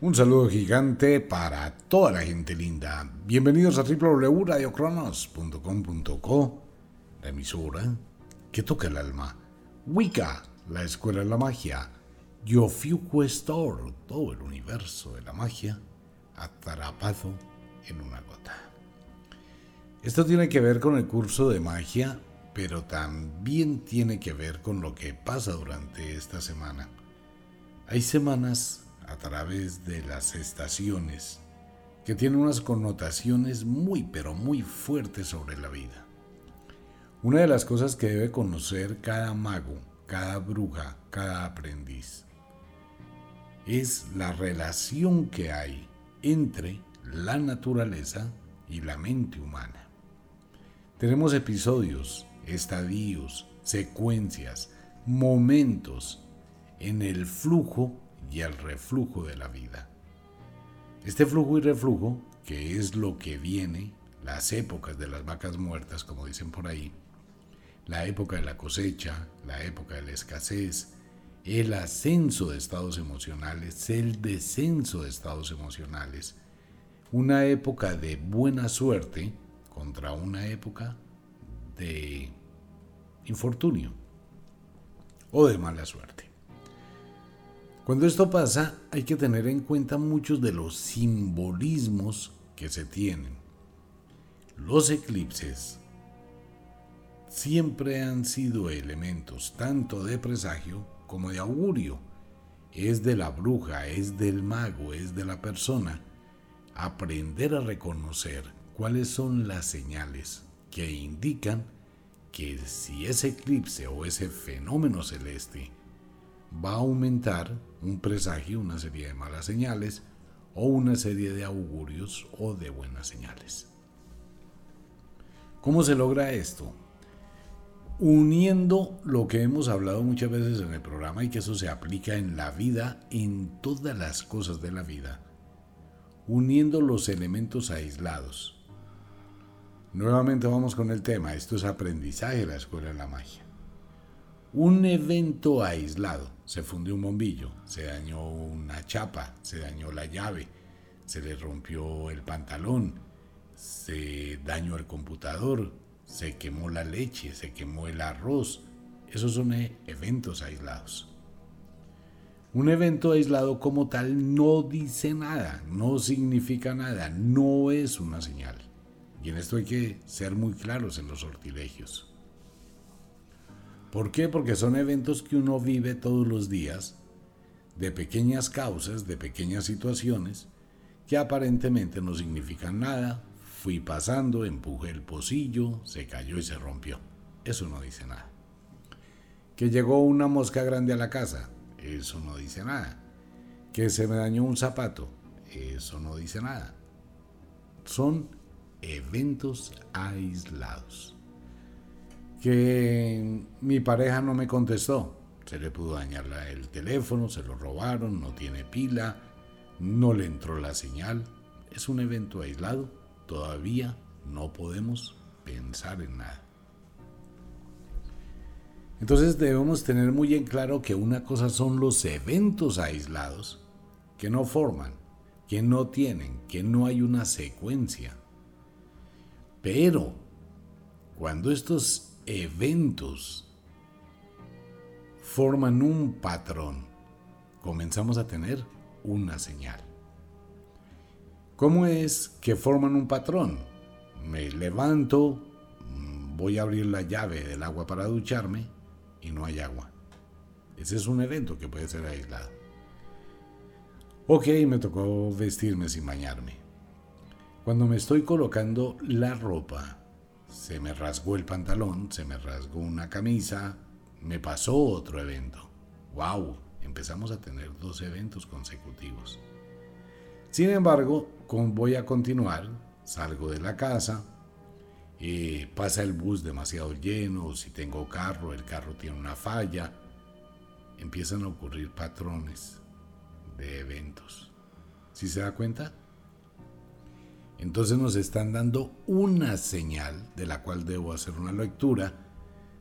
Un saludo gigante para toda la gente linda. Bienvenidos a www.radiocronos.com.co, la emisora que toca el alma. Wicca, la escuela de la magia. Yofiuco Store, todo el universo de la magia atrapado en una gota. Esto tiene que ver con el curso de magia, pero también tiene que ver con lo que pasa durante esta semana. Hay semanas a través de las estaciones que tienen unas connotaciones muy pero muy fuertes sobre la vida. Una de las cosas que debe conocer cada mago, cada bruja, cada aprendiz es la relación que hay entre la naturaleza y la mente humana. Tenemos episodios, estadios, secuencias, momentos en el flujo y el reflujo de la vida. Este flujo y reflujo, que es lo que viene, las épocas de las vacas muertas, como dicen por ahí, la época de la cosecha, la época de la escasez, el ascenso de estados emocionales, el descenso de estados emocionales, una época de buena suerte contra una época de infortunio o de mala suerte. Cuando esto pasa hay que tener en cuenta muchos de los simbolismos que se tienen. Los eclipses siempre han sido elementos tanto de presagio como de augurio. Es de la bruja, es del mago, es de la persona. Aprender a reconocer cuáles son las señales que indican que si ese eclipse o ese fenómeno celeste va a aumentar un presagio, una serie de malas señales o una serie de augurios o de buenas señales. ¿Cómo se logra esto? Uniendo lo que hemos hablado muchas veces en el programa y que eso se aplica en la vida, en todas las cosas de la vida, uniendo los elementos aislados. Nuevamente vamos con el tema, esto es aprendizaje de la escuela de la magia. Un evento aislado se fundió un bombillo, se dañó una chapa, se dañó la llave, se le rompió el pantalón, se dañó el computador, se quemó la leche, se quemó el arroz. Esos son e-, eventos aislados. Un evento aislado como tal no dice nada, no significa nada, no es una señal. Y en esto hay que ser muy claros en los sortilegios. ¿Por qué? Porque son eventos que uno vive todos los días, de pequeñas causas, de pequeñas situaciones, que aparentemente no significan nada. Fui pasando, empujé el pocillo, se cayó y se rompió. Eso no dice nada. Que llegó una mosca grande a la casa. Eso no dice nada. Que se me dañó un zapato. Eso no dice nada. Son eventos aislados que mi pareja no me contestó. Se le pudo dañar el teléfono, se lo robaron, no tiene pila, no le entró la señal. Es un evento aislado, todavía no podemos pensar en nada. Entonces debemos tener muy en claro que una cosa son los eventos aislados que no forman, que no tienen, que no hay una secuencia. Pero cuando estos eventos forman un patrón, comenzamos a tener una señal. ¿Cómo es que forman un patrón? Me levanto, voy a abrir la llave del agua para ducharme y no hay agua. Ese es un evento que puede ser aislado. Ok, me tocó vestirme sin bañarme. Cuando me estoy colocando la ropa, se me rasgó el pantalón, se me rasgó una camisa, me pasó otro evento. ¡Wow! Empezamos a tener dos eventos consecutivos. Sin embargo, voy a continuar, salgo de la casa, eh, pasa el bus demasiado lleno, si tengo carro, el carro tiene una falla, empiezan a ocurrir patrones de eventos. ¿Sí se da cuenta? Entonces nos están dando una señal de la cual debo hacer una lectura,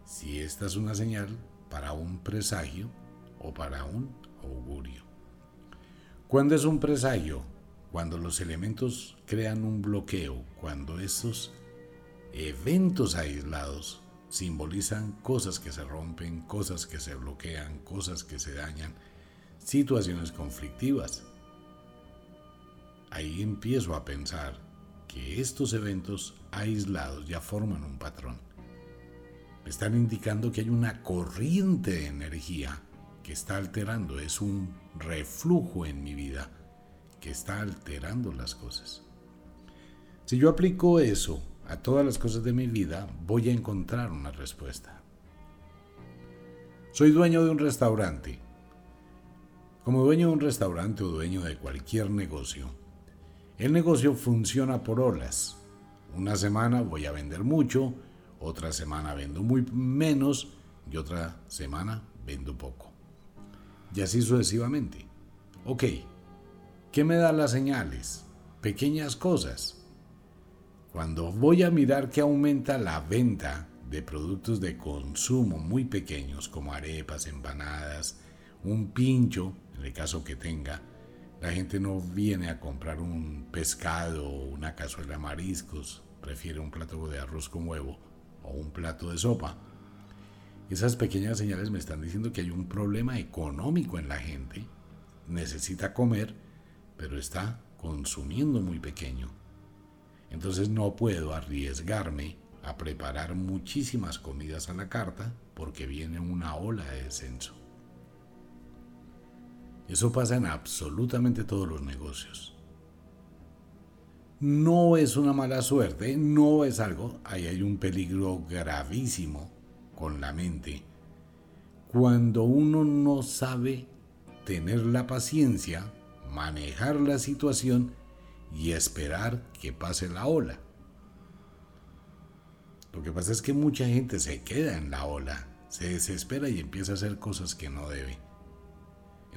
si esta es una señal para un presagio o para un augurio. ¿Cuándo es un presagio? Cuando los elementos crean un bloqueo, cuando esos eventos aislados simbolizan cosas que se rompen, cosas que se bloquean, cosas que se dañan, situaciones conflictivas. Ahí empiezo a pensar que estos eventos aislados ya forman un patrón. Me están indicando que hay una corriente de energía que está alterando, es un reflujo en mi vida que está alterando las cosas. Si yo aplico eso a todas las cosas de mi vida, voy a encontrar una respuesta. Soy dueño de un restaurante. Como dueño de un restaurante o dueño de cualquier negocio, el negocio funciona por olas. Una semana voy a vender mucho, otra semana vendo muy menos y otra semana vendo poco. Y así sucesivamente. Ok, ¿qué me dan las señales? Pequeñas cosas cuando voy a mirar que aumenta la venta de productos de consumo muy pequeños como arepas, empanadas, un pincho, en el caso que tenga, la gente no viene a comprar un pescado o una cazuela de mariscos, prefiere un plato de arroz con huevo o un plato de sopa. Esas pequeñas señales me están diciendo que hay un problema económico en la gente, necesita comer, pero está consumiendo muy pequeño. Entonces no puedo arriesgarme a preparar muchísimas comidas a la carta porque viene una ola de descenso. Eso pasa en absolutamente todos los negocios. No es una mala suerte, no es algo, ahí hay un peligro gravísimo con la mente. Cuando uno no sabe tener la paciencia, manejar la situación y esperar que pase la ola. Lo que pasa es que mucha gente se queda en la ola, se desespera y empieza a hacer cosas que no debe.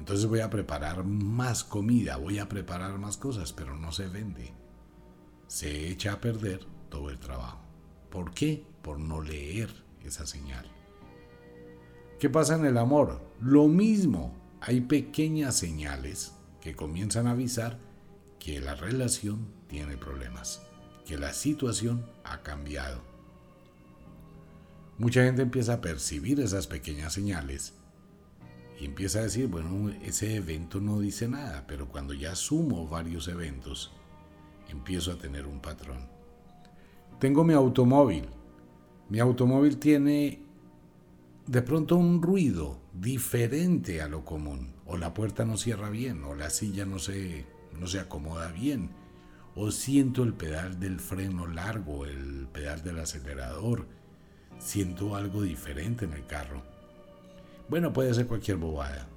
Entonces voy a preparar más comida, voy a preparar más cosas, pero no se vende. Se echa a perder todo el trabajo. ¿Por qué? Por no leer esa señal. ¿Qué pasa en el amor? Lo mismo. Hay pequeñas señales que comienzan a avisar que la relación tiene problemas, que la situación ha cambiado. Mucha gente empieza a percibir esas pequeñas señales y empieza a decir, bueno, ese evento no dice nada, pero cuando ya sumo varios eventos, empiezo a tener un patrón. Tengo mi automóvil. Mi automóvil tiene de pronto un ruido diferente a lo común, o la puerta no cierra bien, o la silla no se no se acomoda bien, o siento el pedal del freno largo, el pedal del acelerador, siento algo diferente en el carro. Bueno, puede ser cualquier bobada.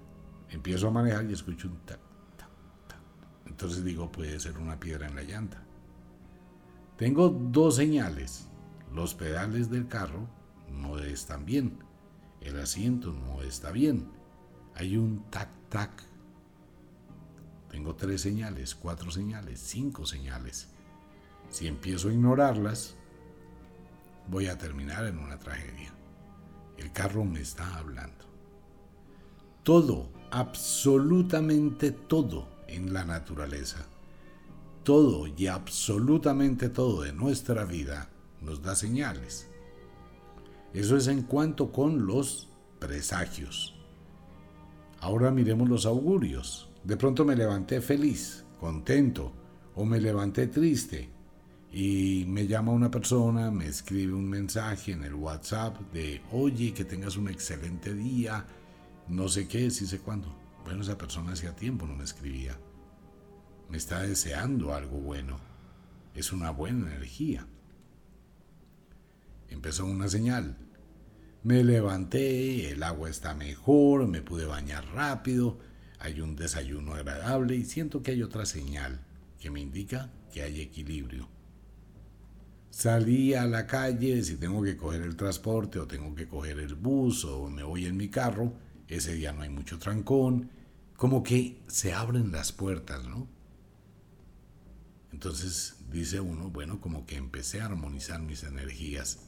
Empiezo a manejar y escucho un tac, tac, tac. Entonces digo, puede ser una piedra en la llanta. Tengo dos señales. Los pedales del carro no están bien. El asiento no está bien. Hay un tac, tac tengo tres señales, cuatro señales, cinco señales. Si empiezo a ignorarlas, voy a terminar en una tragedia. El carro me está hablando. Todo, absolutamente todo en la naturaleza, todo y absolutamente todo de nuestra vida nos da señales. Eso es en cuanto con los presagios. Ahora miremos los augurios. De pronto me levanté feliz, contento, o me levanté triste y me llama una persona, me escribe un mensaje en el WhatsApp de, oye, que tengas un excelente día, no sé qué, si sé cuándo. Bueno, esa persona hacía tiempo no me escribía. Me está deseando algo bueno. Es una buena energía. Empezó una señal. Me levanté, el agua está mejor, me pude bañar rápido, hay un desayuno agradable y siento que hay otra señal que me indica que hay equilibrio. Salí a la calle, si tengo que coger el transporte o tengo que coger el bus o me voy en mi carro, ese día no hay mucho trancón, como que se abren las puertas, ¿no? Entonces dice uno, bueno, como que empecé a armonizar mis energías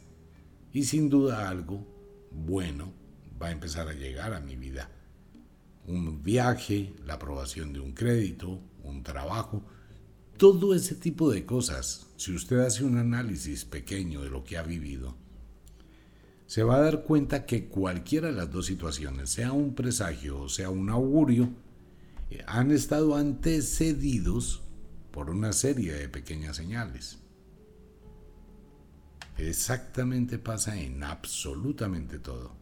y sin duda algo bueno va a empezar a llegar a mi vida un viaje, la aprobación de un crédito, un trabajo, todo ese tipo de cosas. Si usted hace un análisis pequeño de lo que ha vivido, se va a dar cuenta que cualquiera de las dos situaciones, sea un presagio o sea un augurio, eh, han estado antecedidos por una serie de pequeñas señales. Exactamente pasa en absolutamente todo.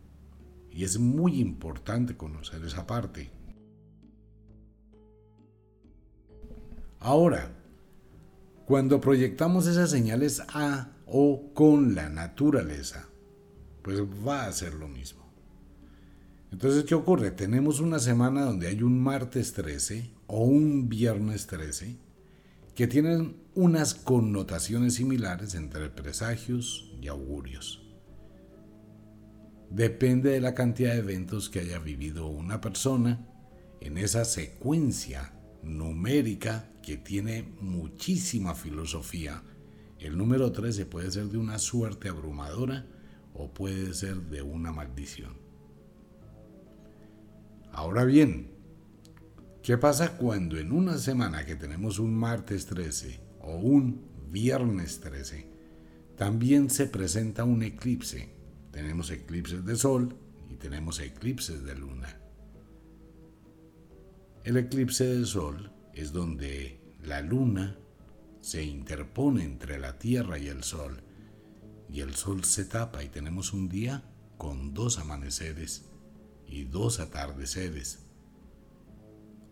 Y es muy importante conocer esa parte. Ahora, cuando proyectamos esas señales a o con la naturaleza, pues va a ser lo mismo. Entonces, ¿qué ocurre? Tenemos una semana donde hay un martes 13 o un viernes 13 que tienen unas connotaciones similares entre presagios y augurios. Depende de la cantidad de eventos que haya vivido una persona en esa secuencia numérica que tiene muchísima filosofía. El número 13 puede ser de una suerte abrumadora o puede ser de una maldición. Ahora bien, ¿qué pasa cuando en una semana que tenemos un martes 13 o un viernes 13, también se presenta un eclipse? Tenemos eclipses de sol y tenemos eclipses de luna. El eclipse de sol es donde la luna se interpone entre la Tierra y el Sol y el sol se tapa y tenemos un día con dos amaneceres y dos atardeceres.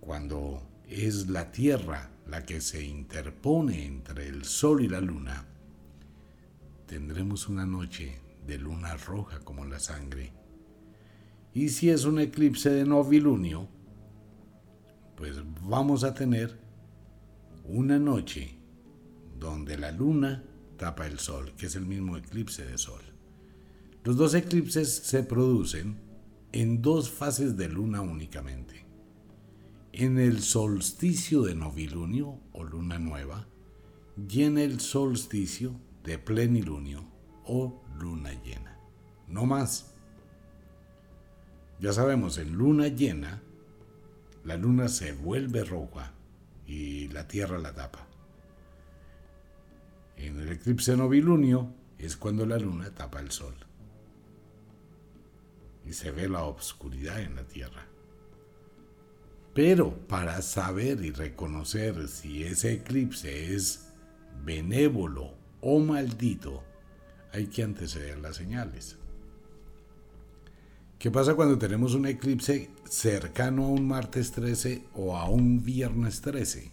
Cuando es la tierra la que se interpone entre el sol y la luna, tendremos una noche de luna roja como la sangre. Y si es un eclipse de novilunio, pues vamos a tener una noche donde la luna el Sol, que es el mismo eclipse de Sol. Los dos eclipses se producen en dos fases de luna únicamente. En el solsticio de novilunio o luna nueva y en el solsticio de plenilunio o luna llena. No más. Ya sabemos, en luna llena, la luna se vuelve roja y la tierra la tapa. Eclipse novilunio es cuando la luna tapa el sol y se ve la obscuridad en la tierra. Pero para saber y reconocer si ese eclipse es benévolo o maldito, hay que anteceder las señales. ¿Qué pasa cuando tenemos un eclipse cercano a un martes 13 o a un viernes 13?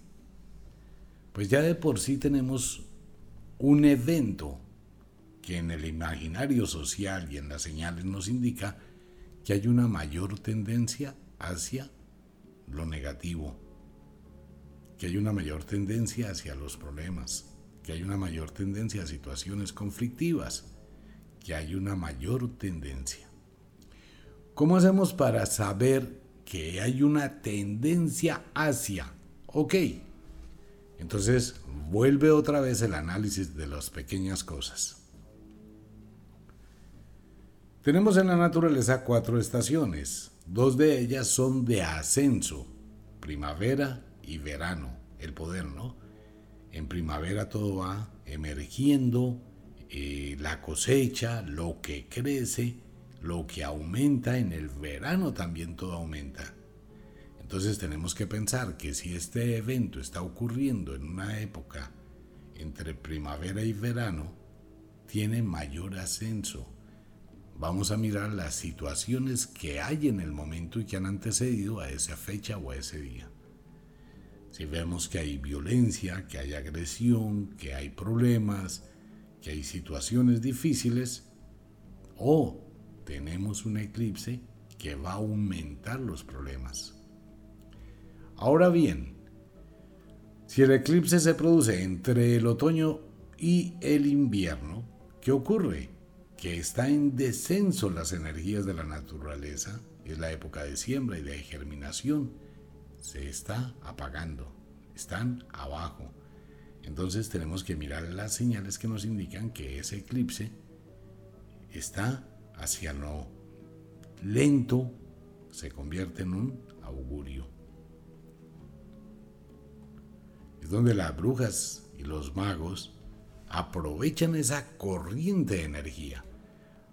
Pues ya de por sí tenemos un evento que en el imaginario social y en las señales nos indica que hay una mayor tendencia hacia lo negativo, que hay una mayor tendencia hacia los problemas, que hay una mayor tendencia a situaciones conflictivas, que hay una mayor tendencia. ¿Cómo hacemos para saber que hay una tendencia hacia? Ok, entonces vuelve otra vez el análisis de las pequeñas cosas. Tenemos en la naturaleza cuatro estaciones. Dos de ellas son de ascenso, primavera y verano, el poder, ¿no? En primavera todo va emergiendo, eh, la cosecha, lo que crece, lo que aumenta, en el verano también todo aumenta. Entonces tenemos que pensar que si este evento está ocurriendo en una época entre primavera y verano, tiene mayor ascenso. Vamos a mirar las situaciones que hay en el momento y que han antecedido a esa fecha o a ese día. Si vemos que hay violencia, que hay agresión, que hay problemas, que hay situaciones difíciles, o tenemos un eclipse que va a aumentar los problemas. Ahora bien, si el eclipse se produce entre el otoño y el invierno, ¿qué ocurre? Que está en descenso las energías de la naturaleza, es la época de siembra y de germinación, se está apagando, están abajo. Entonces tenemos que mirar las señales que nos indican que ese eclipse está hacia lo lento, se convierte en un augurio. Es donde las brujas y los magos aprovechan esa corriente de energía.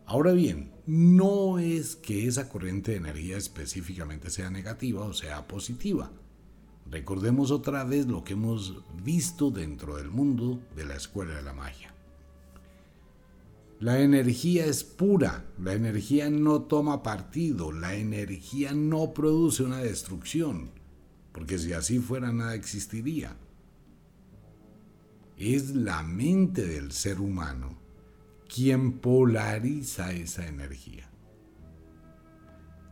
Ahora bien, no es que esa corriente de energía específicamente sea negativa o sea positiva. Recordemos otra vez lo que hemos visto dentro del mundo de la escuela de la magia. La energía es pura, la energía no toma partido, la energía no produce una destrucción, porque si así fuera nada existiría. Es la mente del ser humano quien polariza esa energía.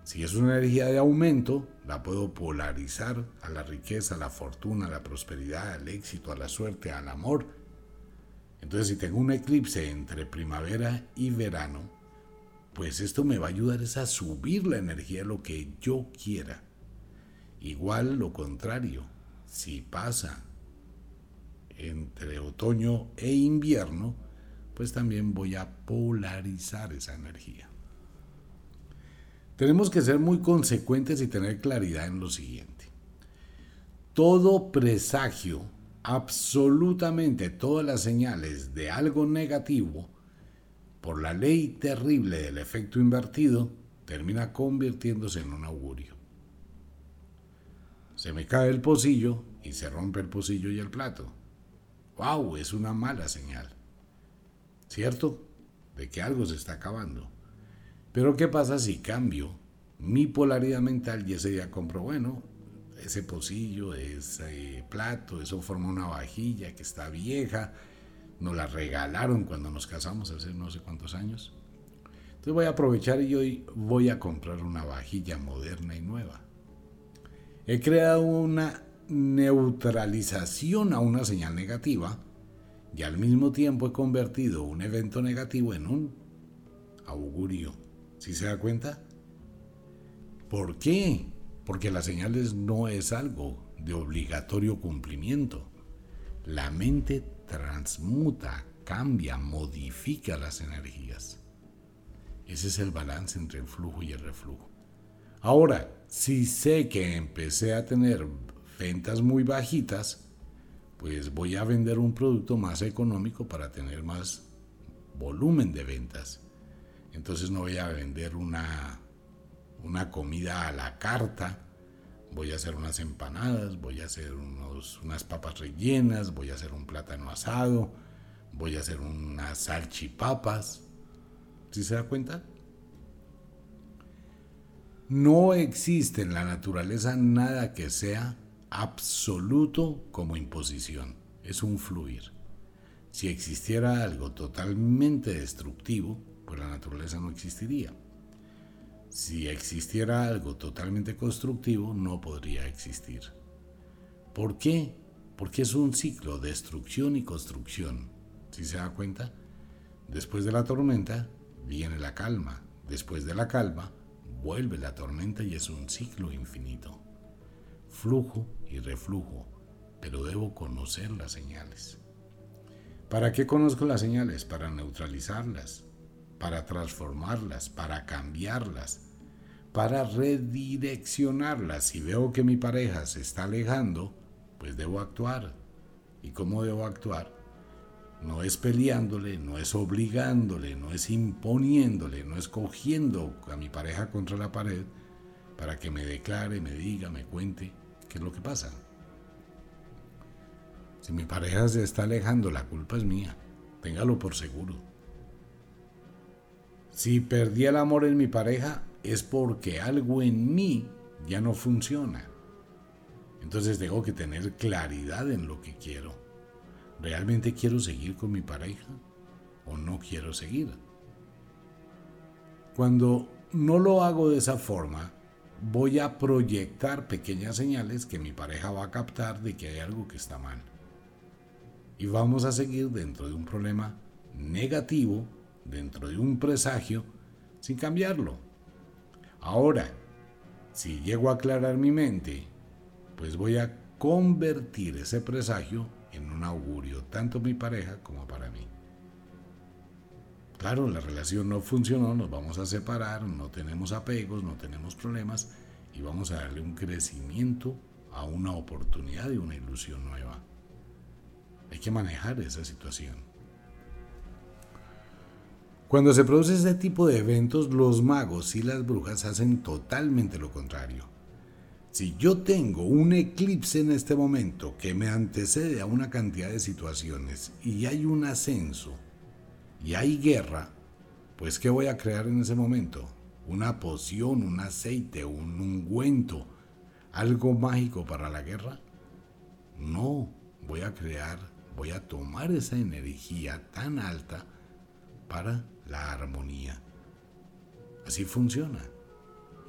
Si es una energía de aumento, la puedo polarizar a la riqueza, a la fortuna, a la prosperidad, al éxito, a la suerte, al amor. Entonces, si tengo un eclipse entre primavera y verano, pues esto me va a ayudar a subir la energía de lo que yo quiera. Igual lo contrario, si pasa entre otoño e invierno, pues también voy a polarizar esa energía. Tenemos que ser muy consecuentes y tener claridad en lo siguiente. Todo presagio, absolutamente todas las señales de algo negativo, por la ley terrible del efecto invertido, termina convirtiéndose en un augurio. Se me cae el pocillo y se rompe el pocillo y el plato. ¡Wow! Es una mala señal. ¿Cierto? De que algo se está acabando. Pero ¿qué pasa si cambio mi polaridad mental y ese día compro, bueno, ese pocillo, ese plato, eso forma una vajilla que está vieja, nos la regalaron cuando nos casamos hace no sé cuántos años. Entonces voy a aprovechar y hoy voy a comprar una vajilla moderna y nueva. He creado una neutralización a una señal negativa y al mismo tiempo he convertido un evento negativo en un augurio ¿Sí se da cuenta? ¿Por qué? Porque las señales no es algo de obligatorio cumplimiento. La mente transmuta, cambia, modifica las energías. Ese es el balance entre el flujo y el reflujo. Ahora, si sé que empecé a tener ventas muy bajitas, pues voy a vender un producto más económico para tener más volumen de ventas. Entonces no voy a vender una, una comida a la carta, voy a hacer unas empanadas, voy a hacer unos, unas papas rellenas, voy a hacer un plátano asado, voy a hacer unas salchipapas. ¿Sí se da cuenta? No existe en la naturaleza nada que sea absoluto como imposición. Es un fluir. Si existiera algo totalmente destructivo, pues la naturaleza no existiría. Si existiera algo totalmente constructivo, no podría existir. ¿Por qué? Porque es un ciclo de destrucción y construcción. Si se da cuenta? Después de la tormenta viene la calma. Después de la calma vuelve la tormenta y es un ciclo infinito. Flujo y reflujo, pero debo conocer las señales. ¿Para qué conozco las señales? Para neutralizarlas, para transformarlas, para cambiarlas, para redireccionarlas. Si veo que mi pareja se está alejando, pues debo actuar. ¿Y cómo debo actuar? No es peleándole, no es obligándole, no es imponiéndole, no es cogiendo a mi pareja contra la pared para que me declare, me diga, me cuente qué es lo que pasa. Si mi pareja se está alejando, la culpa es mía. Téngalo por seguro. Si perdí el amor en mi pareja es porque algo en mí ya no funciona. Entonces tengo que tener claridad en lo que quiero. ¿Realmente quiero seguir con mi pareja o no quiero seguir? Cuando no lo hago de esa forma, voy a proyectar pequeñas señales que mi pareja va a captar de que hay algo que está mal. Y vamos a seguir dentro de un problema negativo dentro de un presagio sin cambiarlo. Ahora, si llego a aclarar mi mente, pues voy a convertir ese presagio en un augurio, tanto mi pareja como para mí. Claro, la relación no funcionó, nos vamos a separar, no tenemos apegos, no tenemos problemas, y vamos a darle un crecimiento a una oportunidad y una ilusión nueva. Hay que manejar esa situación. Cuando se produce este tipo de eventos, los magos y las brujas hacen totalmente lo contrario. Si yo tengo un eclipse en este momento que me antecede a una cantidad de situaciones y hay un ascenso y hay guerra, pues ¿qué voy a crear en ese momento? Una poción, un aceite, un ungüento, algo mágico para la guerra. No, voy a crear, voy a tomar esa energía tan alta para la armonía. Así funciona.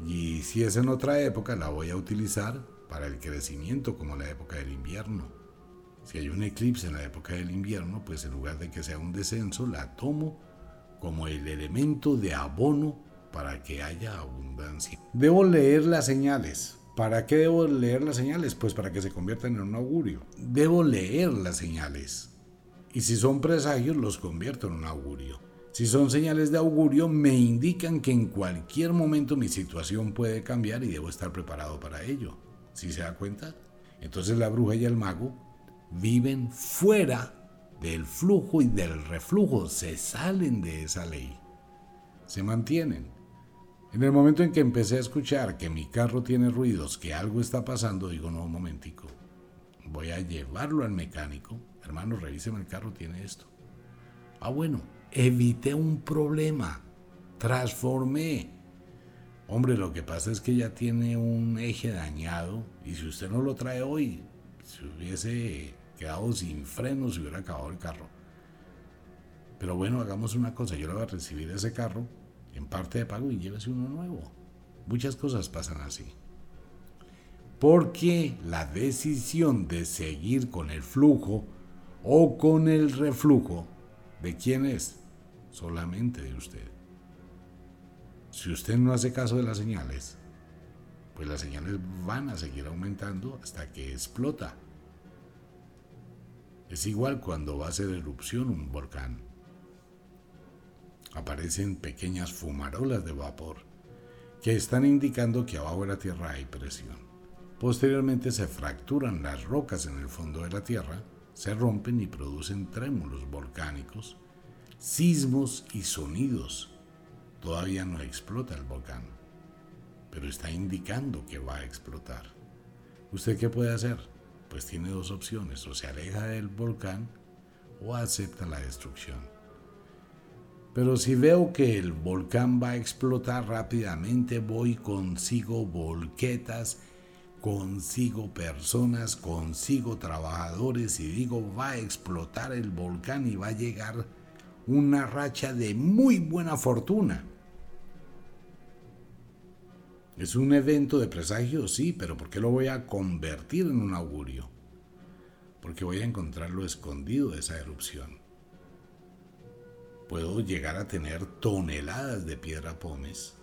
Y si es en otra época, la voy a utilizar para el crecimiento, como la época del invierno. Si hay un eclipse en la época del invierno, pues en lugar de que sea un descenso, la tomo como el elemento de abono para que haya abundancia. Debo leer las señales. ¿Para qué debo leer las señales? Pues para que se conviertan en un augurio. Debo leer las señales. Y si son presagios, los convierto en un augurio. Si son señales de augurio, me indican que en cualquier momento mi situación puede cambiar y debo estar preparado para ello. ¿Sí se da cuenta? Entonces la bruja y el mago viven fuera del flujo y del reflujo, se salen de esa ley, se mantienen. En el momento en que empecé a escuchar que mi carro tiene ruidos, que algo está pasando, digo, no, un momentico, voy a llevarlo al mecánico, hermano, revíseme el carro, tiene esto. Ah, bueno, evité un problema, transformé. Hombre, lo que pasa es que ya tiene un eje dañado y si usted no lo trae hoy, se hubiese quedado sin frenos, se hubiera acabado el carro. Pero bueno, hagamos una cosa, yo le voy a recibir ese carro en parte de pago y llévese uno nuevo. Muchas cosas pasan así. Porque la decisión de seguir con el flujo o con el reflujo, ¿de quién es? solamente de usted. Si usted no hace caso de las señales, pues las señales van a seguir aumentando hasta que explota. Es igual cuando va a hacer erupción un volcán. Aparecen pequeñas fumarolas de vapor que están indicando que abajo de la Tierra hay presión. Posteriormente se fracturan las rocas en el fondo de la Tierra, se rompen y producen trémulos volcánicos sismos y sonidos. Todavía no explota el volcán, pero está indicando que va a explotar. ¿Usted qué puede hacer? Pues tiene dos opciones, o se aleja del volcán o acepta la destrucción. Pero si veo que el volcán va a explotar rápidamente, voy, consigo volquetas, consigo personas, consigo trabajadores y digo, va a explotar el volcán y va a llegar una racha de muy buena fortuna. Es un evento de presagio, sí, pero ¿por qué lo voy a convertir en un augurio? Porque voy a encontrarlo escondido de esa erupción. Puedo llegar a tener toneladas de piedra pómez.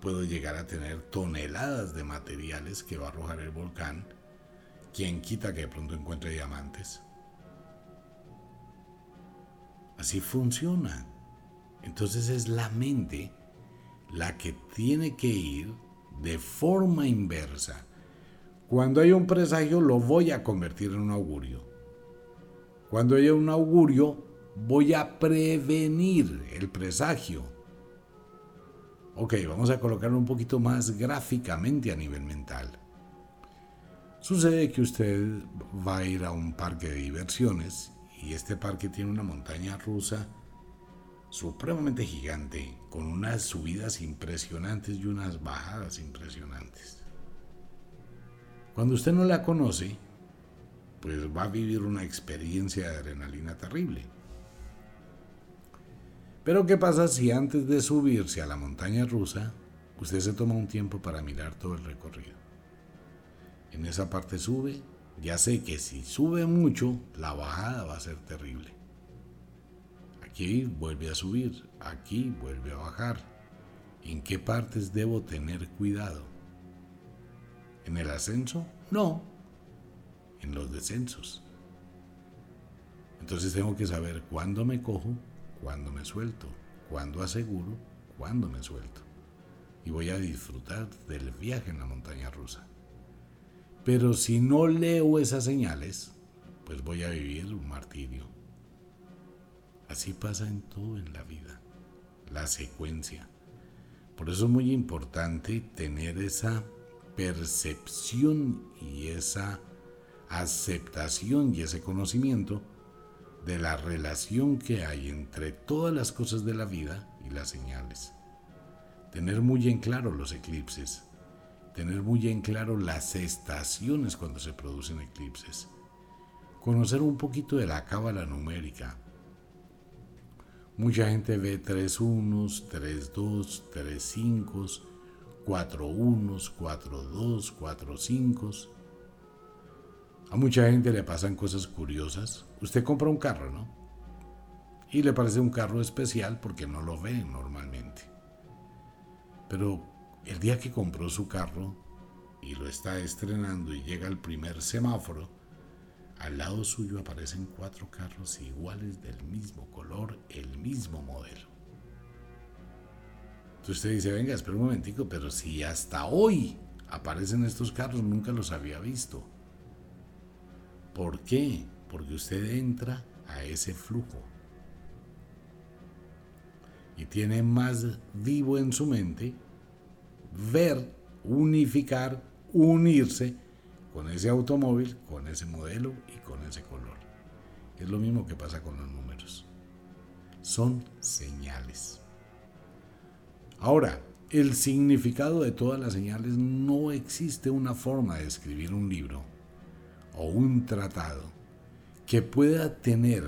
Puedo llegar a tener toneladas de materiales que va a arrojar el volcán. Quien quita que de pronto encuentre diamantes? Así funciona. Entonces es la mente la que tiene que ir de forma inversa. Cuando hay un presagio lo voy a convertir en un augurio. Cuando haya un augurio voy a prevenir el presagio. Ok, vamos a colocarlo un poquito más gráficamente a nivel mental. Sucede que usted va a ir a un parque de diversiones y este parque tiene una montaña rusa supremamente gigante, con unas subidas impresionantes y unas bajadas impresionantes. Cuando usted no la conoce, pues va a vivir una experiencia de adrenalina terrible. Pero ¿qué pasa si antes de subirse a la montaña rusa, usted se toma un tiempo para mirar todo el recorrido? En esa parte sube, ya sé que si sube mucho, la bajada va a ser terrible. Aquí vuelve a subir, aquí vuelve a bajar. ¿En qué partes debo tener cuidado? ¿En el ascenso? No, en los descensos. Entonces tengo que saber cuándo me cojo, cuándo me suelto, cuándo aseguro, cuándo me suelto. y voy a disfrutar del viaje en la montaña rusa. Pero si no leo esas señales, pues voy a vivir un martirio. Así pasa en todo en la vida, la secuencia. Por eso es muy importante tener esa percepción y esa aceptación y ese conocimiento de la relación que hay entre todas las cosas de la vida y las señales. Tener muy en claro los eclipses, tener muy en claro las estaciones cuando se producen eclipses, conocer un poquito de la cábala numérica. Mucha gente ve tres unos, tres dos, tres cinco, cuatro unos, cuatro dos, cuatro cinco. A mucha gente le pasan cosas curiosas. Usted compra un carro, ¿no? Y le parece un carro especial porque no lo ve normalmente. Pero el día que compró su carro y lo está estrenando y llega el primer semáforo, al lado suyo aparecen cuatro carros iguales del mismo color, el mismo modelo. Entonces usted dice, venga, espera un momentico, pero si hasta hoy aparecen estos carros, nunca los había visto. ¿Por qué? Porque usted entra a ese flujo y tiene más vivo en su mente ver, unificar, unirse con ese automóvil, con ese modelo y con ese color. Es lo mismo que pasa con los números. Son señales. Ahora, el significado de todas las señales no existe una forma de escribir un libro o un tratado que pueda tener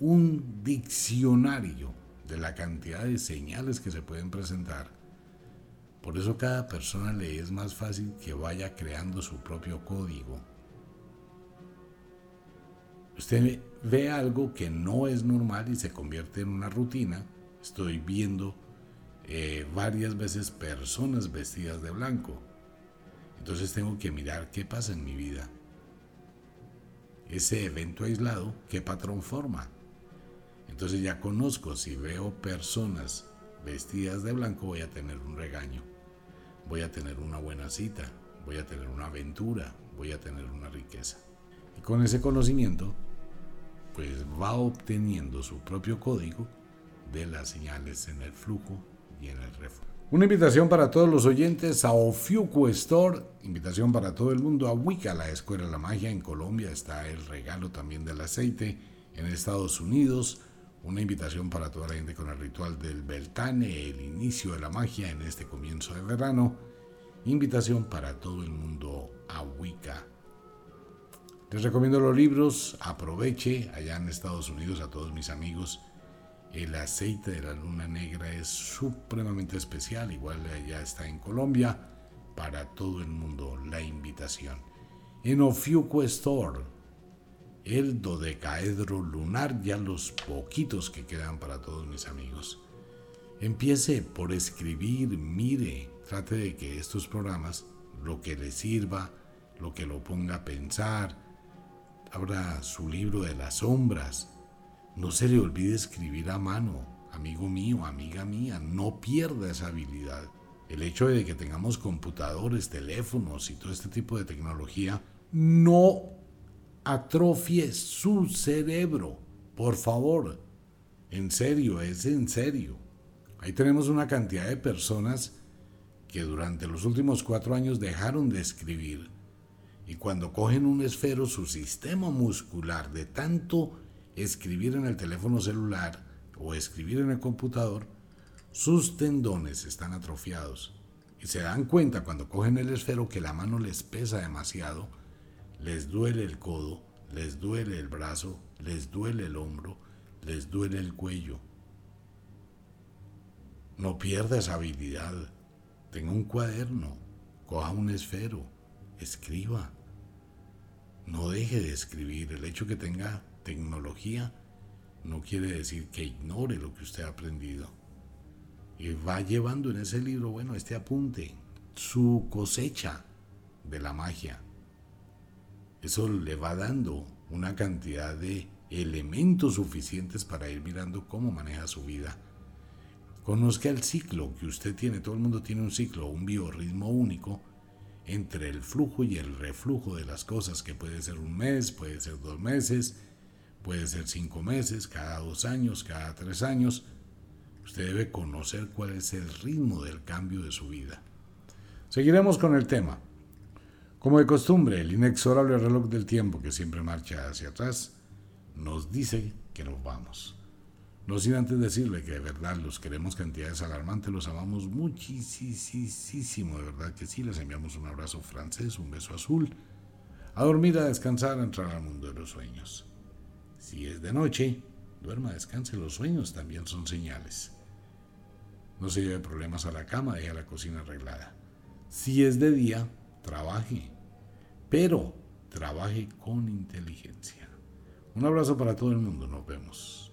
un diccionario de la cantidad de señales que se pueden presentar. Por eso cada persona le es más fácil que vaya creando su propio código. Usted ve algo que no es normal y se convierte en una rutina. Estoy viendo eh, varias veces personas vestidas de blanco. Entonces tengo que mirar qué pasa en mi vida ese evento aislado, ¿qué patrón forma? Entonces ya conozco, si veo personas vestidas de blanco voy a tener un regaño, voy a tener una buena cita, voy a tener una aventura, voy a tener una riqueza. Y con ese conocimiento, pues va obteniendo su propio código de las señales en el flujo y en el refugio. Una invitación para todos los oyentes a Ofiuco Store, invitación para todo el mundo a Wicca, la Escuela de la Magia en Colombia, está el regalo también del aceite en Estados Unidos, una invitación para toda la gente con el ritual del Beltane, el inicio de la magia en este comienzo de verano, invitación para todo el mundo a Wicca. Les recomiendo los libros, aproveche allá en Estados Unidos a todos mis amigos el aceite de la luna negra es supremamente especial, igual ya está en Colombia, para todo el mundo la invitación. En Ofiuco Store, el dodecaedro lunar, ya los poquitos que quedan para todos mis amigos. Empiece por escribir, mire, trate de que estos programas, lo que le sirva, lo que lo ponga a pensar, abra su libro de las sombras, no se le olvide escribir a mano, amigo mío, amiga mía, no pierda esa habilidad. El hecho de que tengamos computadores, teléfonos y todo este tipo de tecnología no atrofie su cerebro. Por favor, en serio, es en serio. Ahí tenemos una cantidad de personas que durante los últimos cuatro años dejaron de escribir y cuando cogen un esfero su sistema muscular de tanto escribir en el teléfono celular o escribir en el computador, sus tendones están atrofiados y se dan cuenta cuando cogen el esfero que la mano les pesa demasiado, les duele el codo, les duele el brazo, les duele el hombro, les duele el cuello. No pierda esa habilidad. Tenga un cuaderno, coja un esfero, escriba. No deje de escribir. El hecho que tenga tecnología no quiere decir que ignore lo que usted ha aprendido. Y va llevando en ese libro, bueno, este apunte, su cosecha de la magia. Eso le va dando una cantidad de elementos suficientes para ir mirando cómo maneja su vida. Conozca el ciclo que usted tiene. Todo el mundo tiene un ciclo, un biorritmo único entre el flujo y el reflujo de las cosas, que puede ser un mes, puede ser dos meses, puede ser cinco meses, cada dos años, cada tres años. Usted debe conocer cuál es el ritmo del cambio de su vida. Seguiremos con el tema. Como de costumbre, el inexorable reloj del tiempo que siempre marcha hacia atrás nos dice que nos vamos. No sin antes decirle que de verdad los queremos cantidades alarmantes, los amamos muchísimo, de verdad que sí, les enviamos un abrazo francés, un beso azul. A dormir, a descansar, a entrar al mundo de los sueños. Si es de noche, duerma, descanse, los sueños también son señales. No se lleve problemas a la cama, deje la cocina arreglada. Si es de día, trabaje, pero trabaje con inteligencia. Un abrazo para todo el mundo, nos vemos.